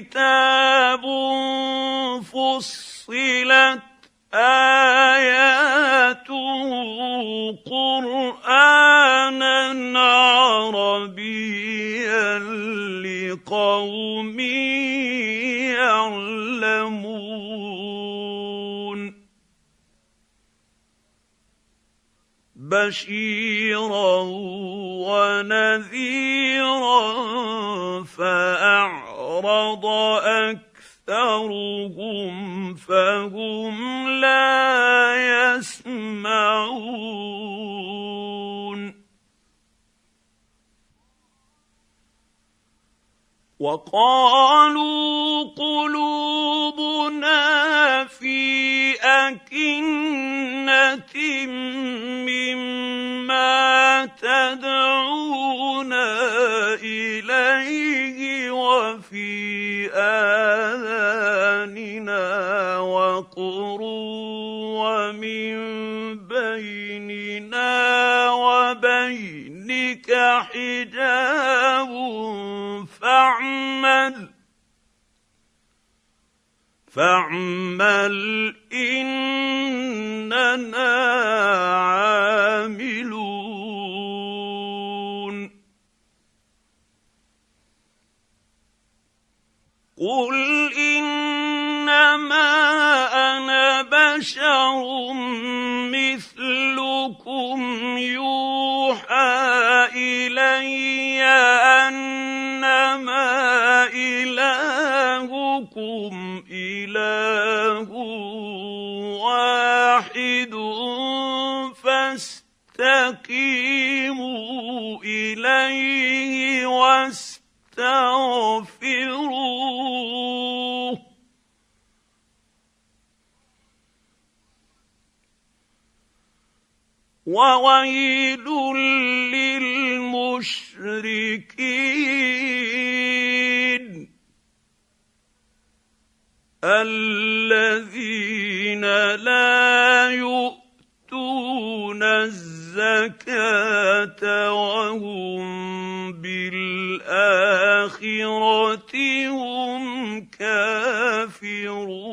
كتاب فصلت اياته قرانا عربيا لقوم يعلمون بشيرا ونذيرا فاعرض أكثرهم فهم لا يسمعون. وقالوا قلوبنا في أكنة مما تدعونا اليه وفي آذاننا وقر ومن بيننا وبينك حجاب فاعمل فاعمل إننا عاملون. قل انما أنا بشر وويل للمشركين الذين لا يؤتون الزكاة وهم بالآخرة هم كافرون.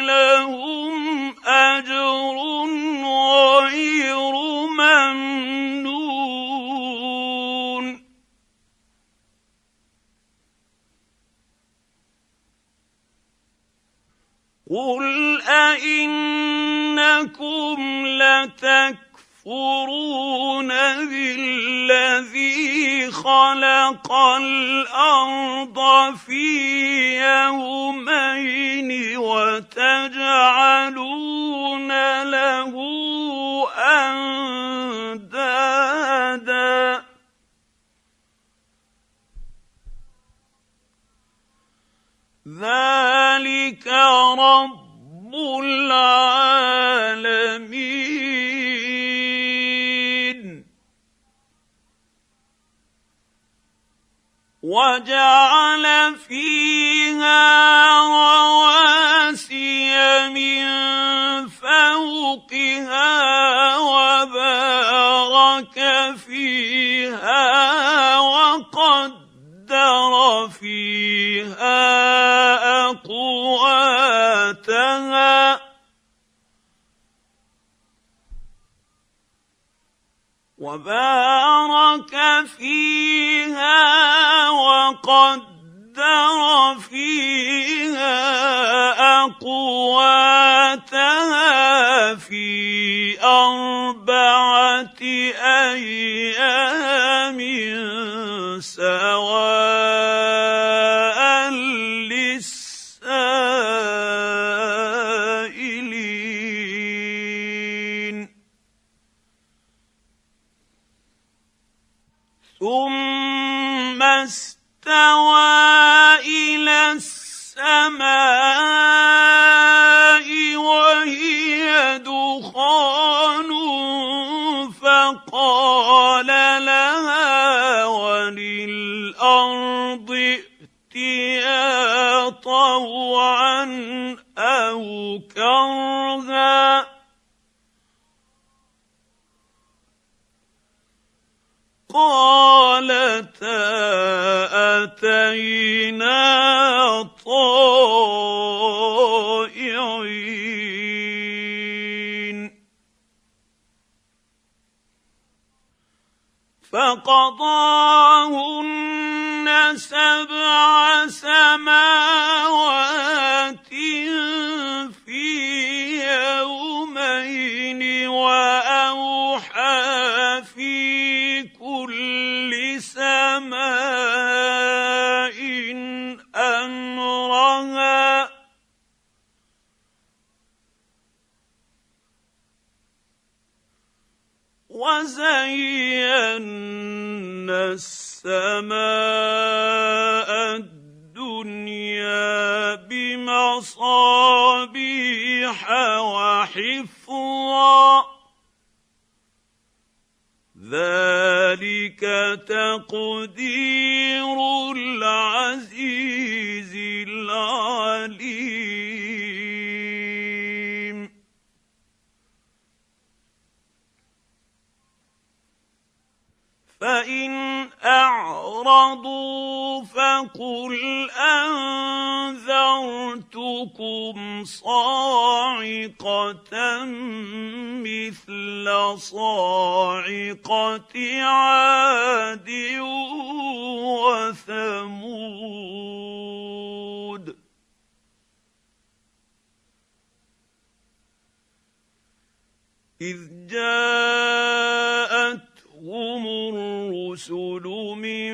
لهم أجر غير ممنون. قل ائنكم لتكفرون بالذي خلق الأرض في يومين فوقها وبارك فيها وقدر فيها أقواتها. وبارك فيها وقدر أَقْوَاتَهَا فِي أَرْبَعَةِ أَيَّامٍ سَوَاءٍ وللارض ائتيا طوعا أو كرها. قالتا أتينا طائعين. فقضاهن سبع سماوات وزينا السماء الدنيا بمصابيح وحفظا. ذلك تقدير العزيز العليم. فان اعرضوا فقل انذرتكم صاعقه مثل صاعقه عاد وثمود اذ جاءت هم الرسل من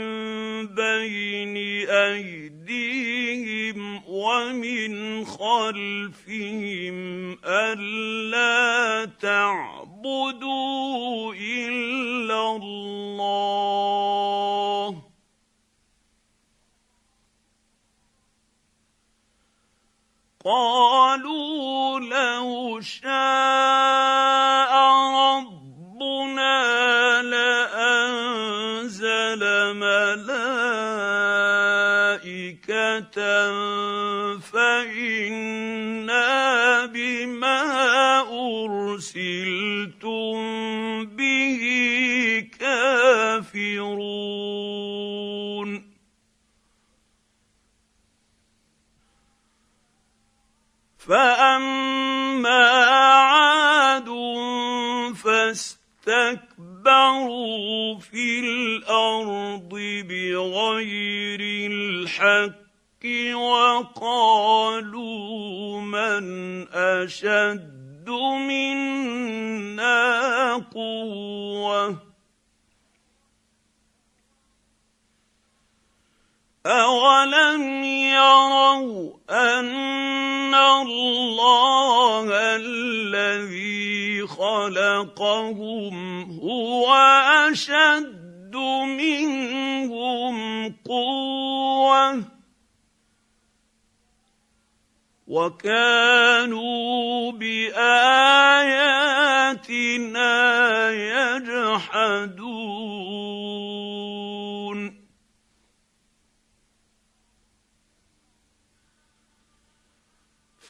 بين ايديهم ومن خلفهم الا تعبدوا الا الله قالوا لو شاء فإنا بما أرسلتم به كافرون. فأما عاد فاستكبروا في الأرض بغير الحق. وقالوا من أشد منا قوة. اولم يروا ان الله الذي خلقهم هو اشد منهم قوه. وكانوا بآياتنا يجحدون.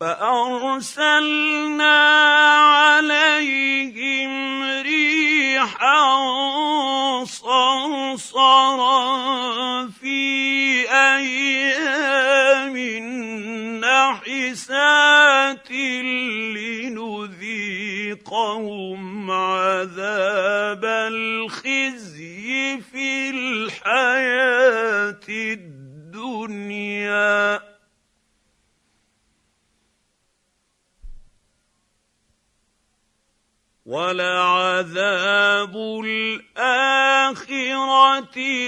فأرسلنا عليهم ريحا صرصرا في أيام نحسات لنذيقهم عذاب الخزي في الحياة الدنيا. ولعذاب الآخرة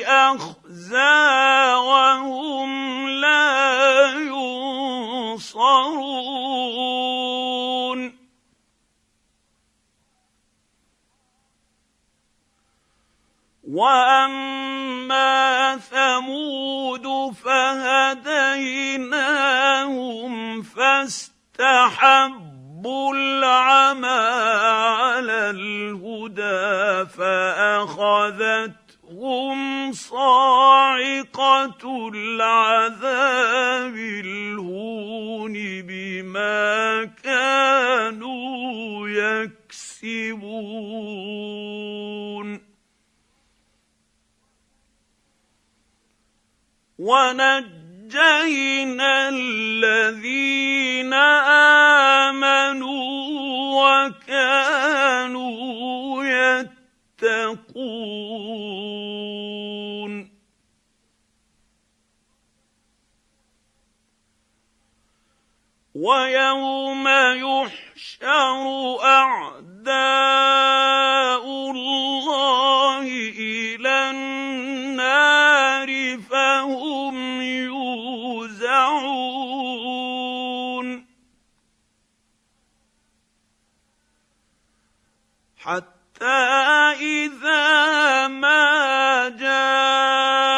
أخزى وهم لا ينصرون. وأما ثمود فهديناهم فاستحبوا العمى على الهدى فأخذتهم صاعقة العذاب الهون بما كانوا يكسبون. ونجينا الذين آمنوا وكانوا يتقون. ويوم يحشر أعداء اذا ما جاءوها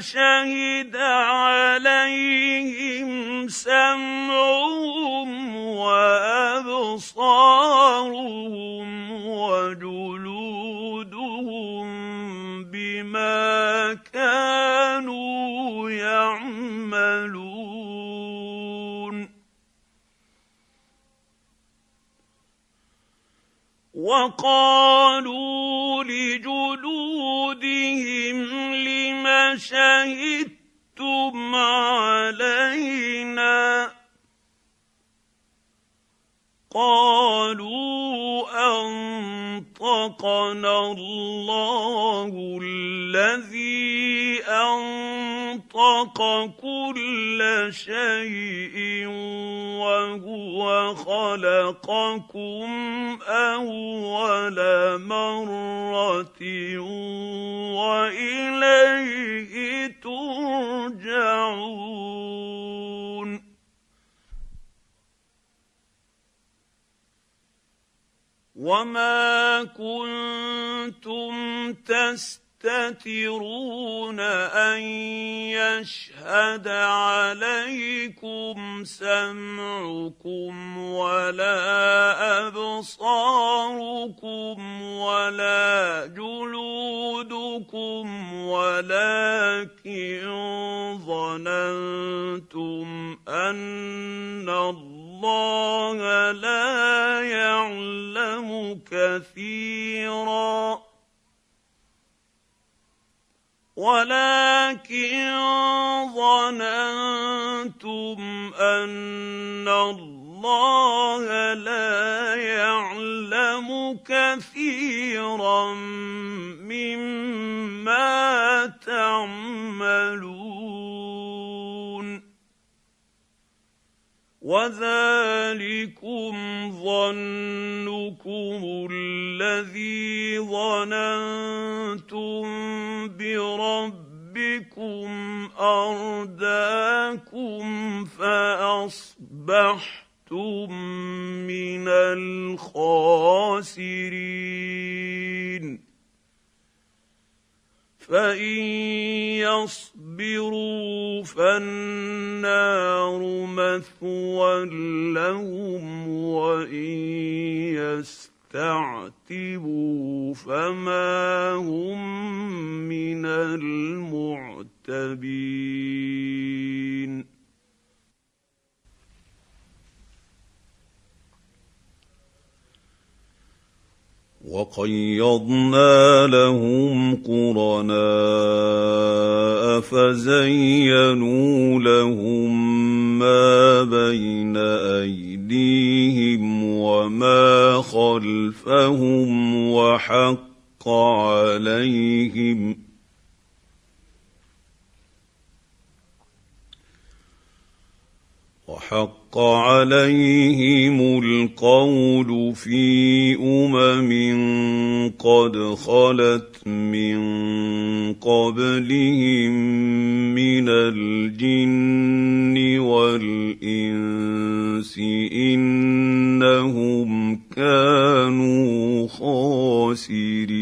شهد عليهم سمعهم وابصارهم وقالوا لجلودهم لم شهدتم علينا؟ قالوا أنطقنا الله الذي انطق كل شيء وهو خلقكم أول مرة وإليه ترجعون. وما كنتم تستترون أن يشهد عليكم سمعكم ولا أبصاركم ولا جلودكم ولكن ظننتم أن الله لا يعلم كثيرا ولكن ظننتم أن الله لا يعلم كثيرا مما تعملون. وذلكم ظنكم الذي ظننتم بربكم ارداكم فاصبحتم من الخاسرين فان يصبروا فالنار مثوى لهم وان يستعتبوا فما هم من المعتبين وقيضنا لهم قرناء فزينوا لهم ما بين أيديهم وما خلفهم وحق عليهم وحق عليهم القول في امم قد خلت من قبلهم من الجن والانس انهم كانوا خاسرين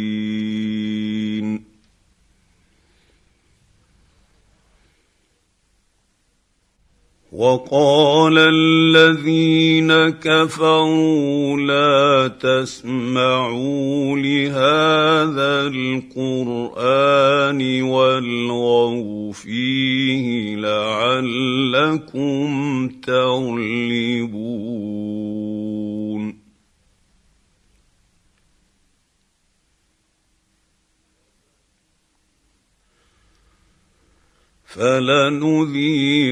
وقال الذين كفروا لا تسمعوا لهذا القرآن والغوا فيه لعلكم تغلبون. فلنذيقن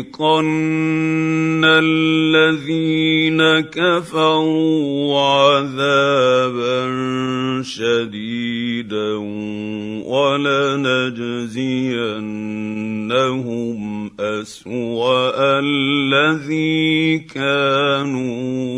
الذين كفروا عذابا شديدا ولنجزينهم أسوأ الذي كانوا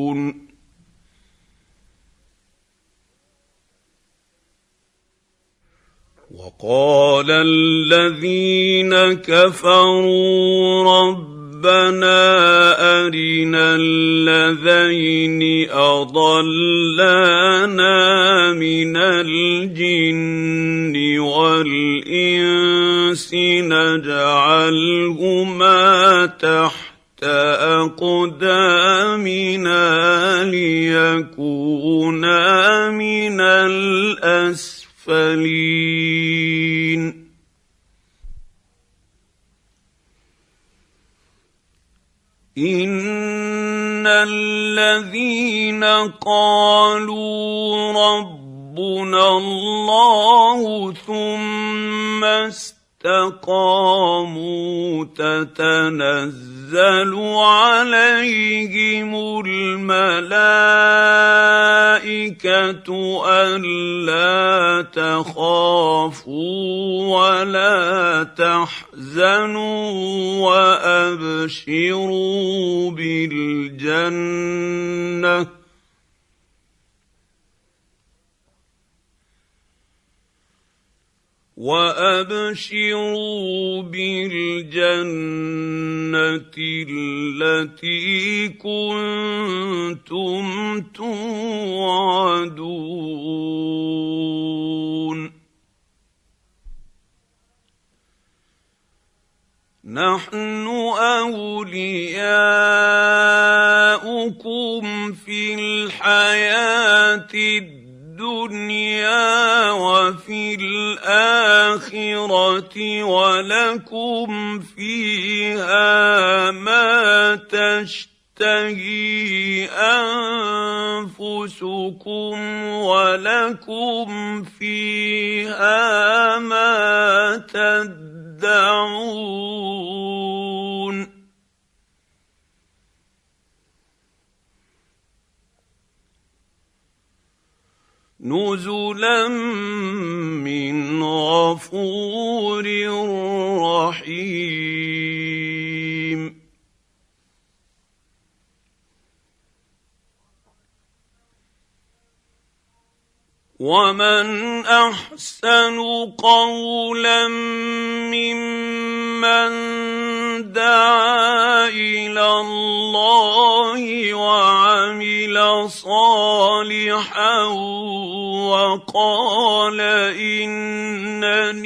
وقال الذين كفروا ربنا أرنا الذين أضلانا من الجن والإنس نجعلهما تحت أقدامنا ليكونا من الأسفلين. ان الذين قالوا ربنا الله ثم استقاموا تتنزل عليهم الملائكة ألا تخافوا ولا تحزنوا وأبشروا بالجنة وأبشروا بالجنة التي كنتم توعدون. نحن أولياؤكم في الحياة الدنيا. الدنيا وفي الآخرة ولكم فيها ما تشتهي أنفسكم ولكم فيها ما تدعون نزلا من غفور رحيم. ومن احسن قولا ممن دعا إلى الله وعمل صالحا وقال إنني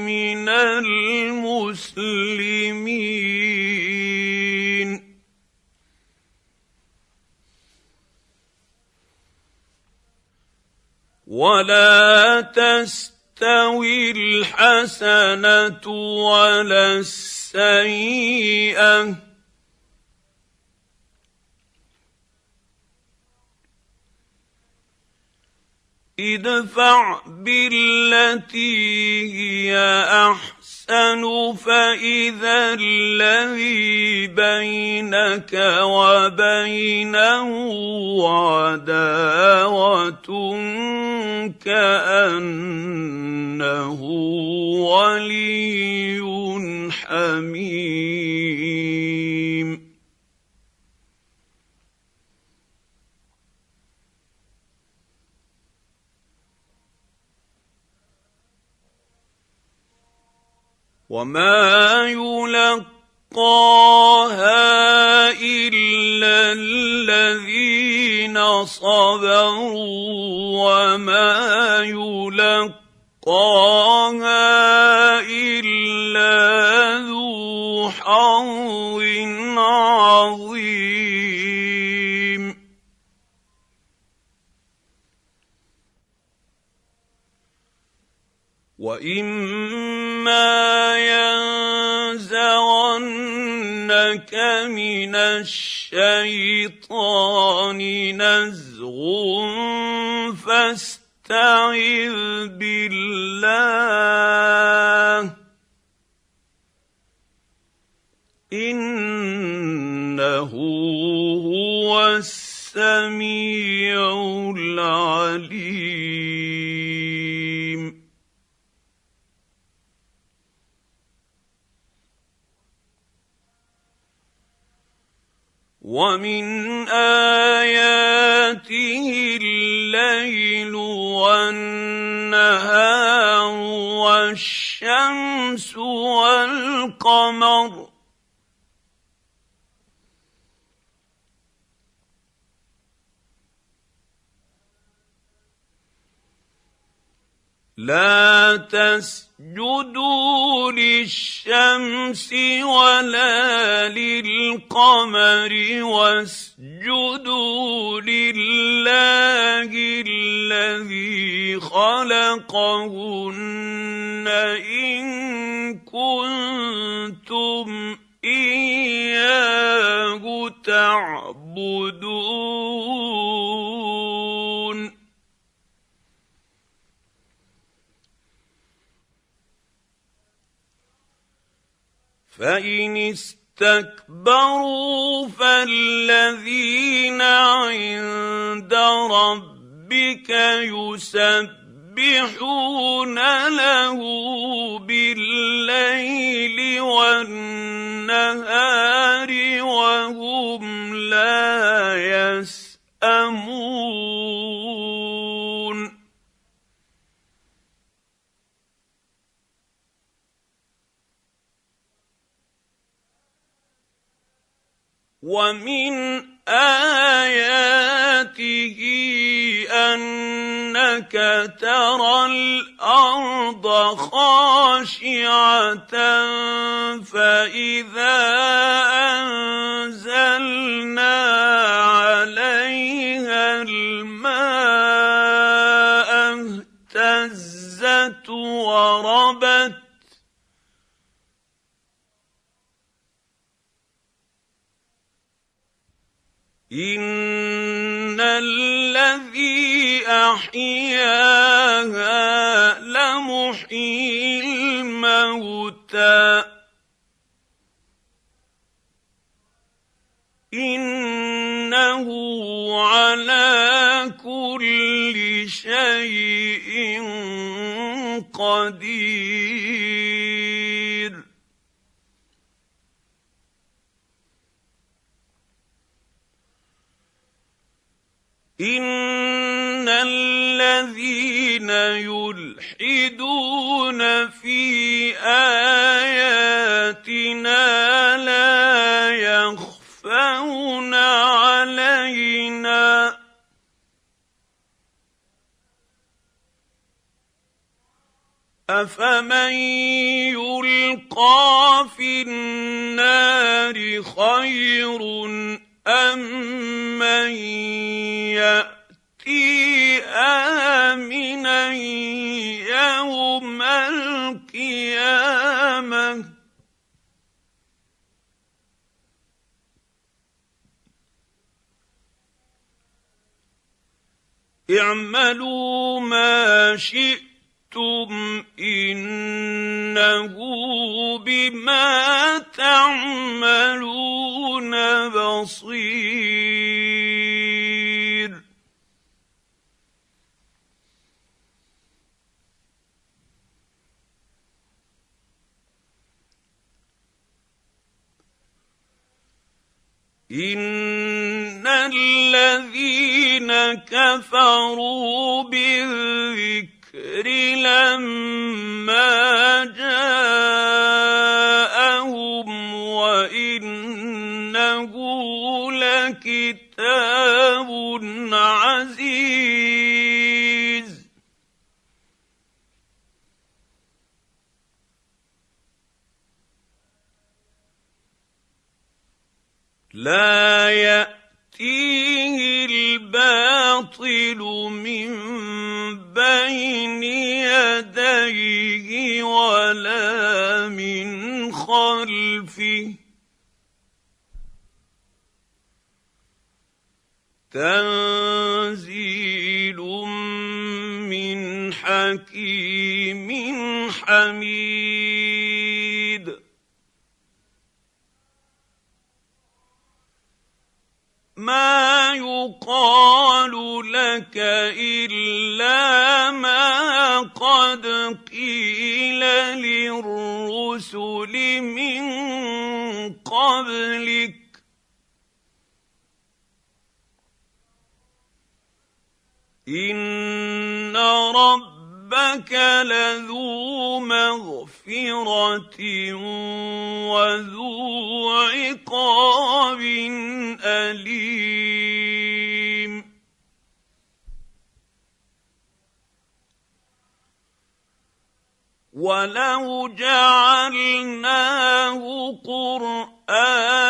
من المسلمين. ولا تستوي الحسنة ولا السيئة. ادفع بالتي هي أحسن فإذا الذي بينك وبينه عداوة كأنه ولي حميم. وما يلقاها الا الذين صبروا وما يلقاها الا ذو حظ عظيم واما ينزغنك من الشيطان نزغ فاستعذ بالله انه هو السميع العليم ومن اياته الليل والنهار والشمس والقمر لا تسجدوا للشمس ولا للقمر واسجدوا لله الذي خلقهن إن كنتم إياه تعبدون. فان استكبروا فالذين عند ربك يسبحون له بالليل والنهار وهم لا يسامون ومن آياته أنك ترى الأرض خاشعة فإذا انزلنا الذي احياها لمحيي الموتى. إنه على كل شيء قدير. إن الذين يلحدون في آياتنا لا يخفون علينا. افمن يلقى في النار خير امن ياتي امنا يوم القيامه اعملوا ما شئتم انه بما تعملون بصير ان الذين كفروا بالذكر لما جاءهم وانه لكتاب عزيز تنزيل من حكيم حميد. ما يقال لك إلا ما قد قيل للرسل من قبلك ان ربك لذو مغفره وذو عقاب اليم ولو جعلناه قرانا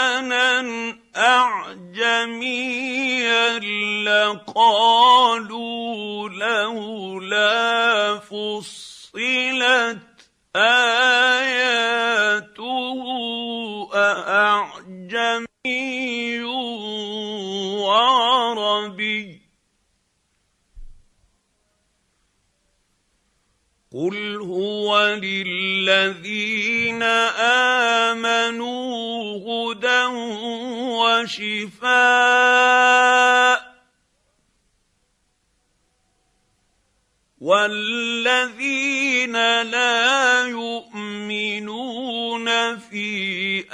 أعجميا لقالوا لولا فصلت آياته اعجمي وعربي قل هو للذين امنوا هدى وشفاء والذين لا يؤمنون في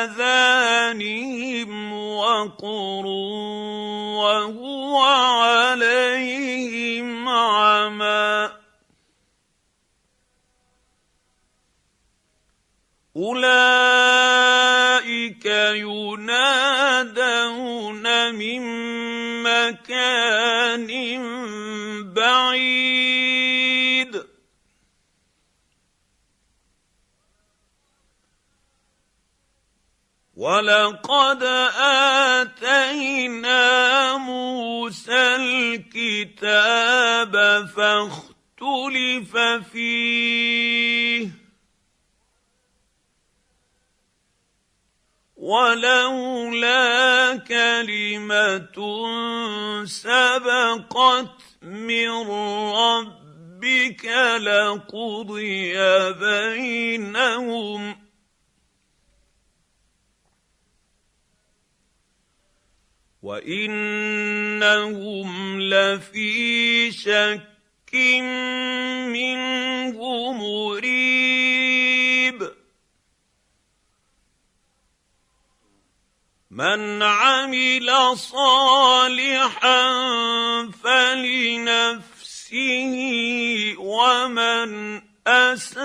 اذانهم وقر وهو ينادون من مكان بعيد. ولقد آتينا موسى الكتاب فاختلف فيه. ولولا كلمة سبقت من ربك لقضي بينهم. وإنهم لفي شك منه من عمل صالحا فلنفسه ومن أساء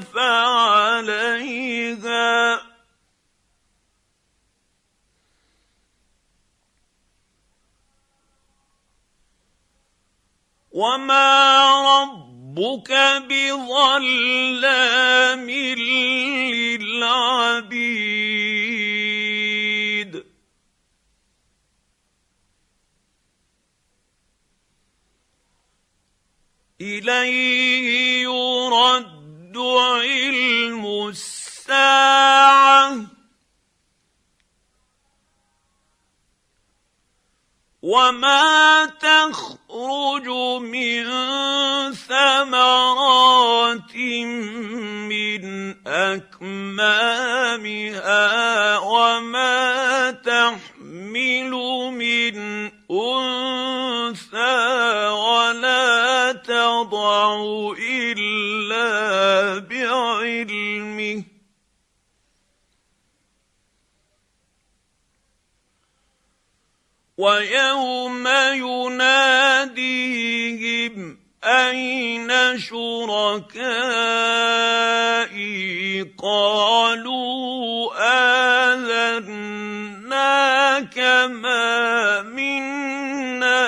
فعليها. وما ربك بظلام للعبيد. إليه يرد علم الساعة. وما تخرج من ثمرات أكمامها وما تحمل ويوم يناديهم أين شركائي؟ قالوا آذناك ما منا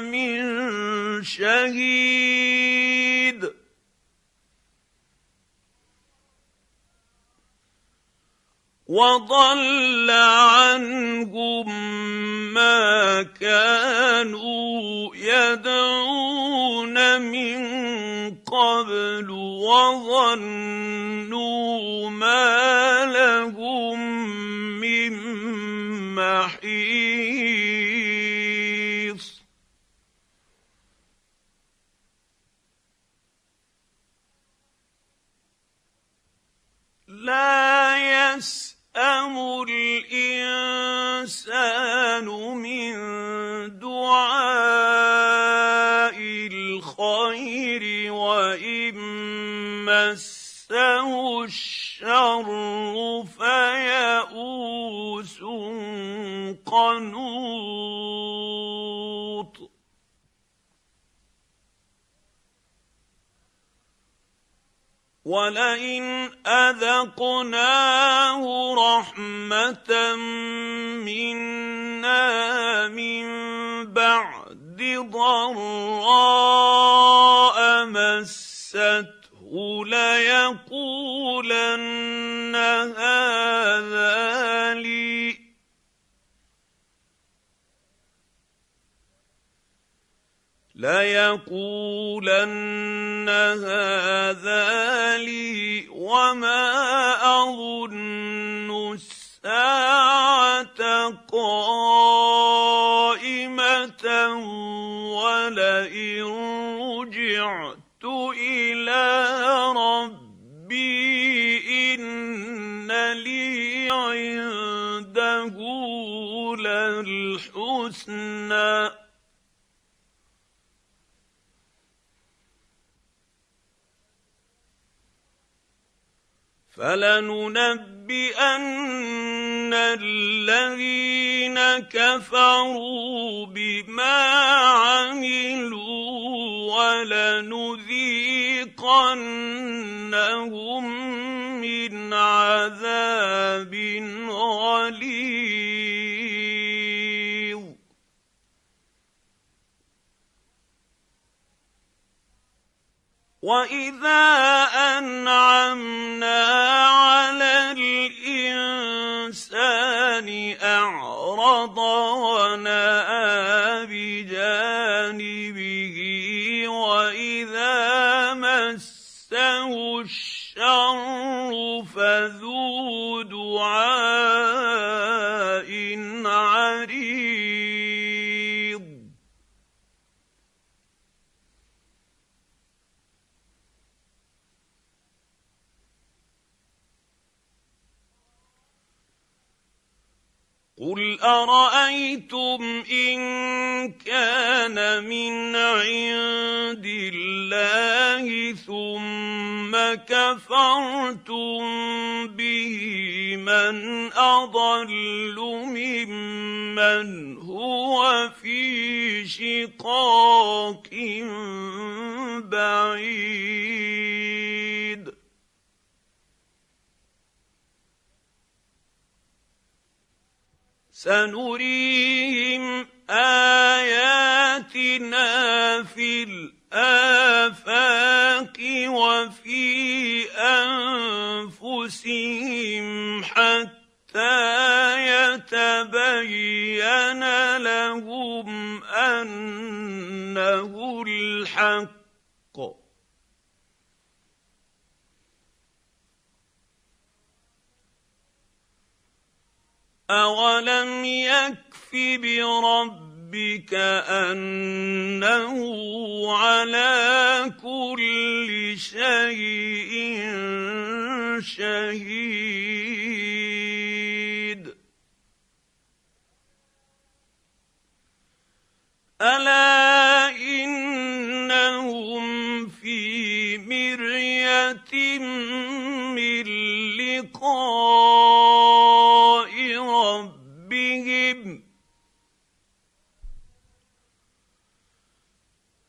من شهيد. وضل عنهم ما كانوا يدعون من قبل وظنوا ما لهم من محيص الإنسان من دعاء الخير وإن مسه الشر فيئوس قنوط. ولئن اذقناه رحمه منا من بعد ضراء مسته ليقولن هذا لي ليقولن هذا لي وما اظن فلننبئن الذين كفروا بما عملوا ولنذيقنهم من عذاب غليظ. واذا انعمنا على الانسان اعرض وناى بجانبه حتى يتبين لهم أنه الحق. اولم يكف بربك أنه على كل شيء شهيد. ألا إنهم في مرية من لقاء ربهم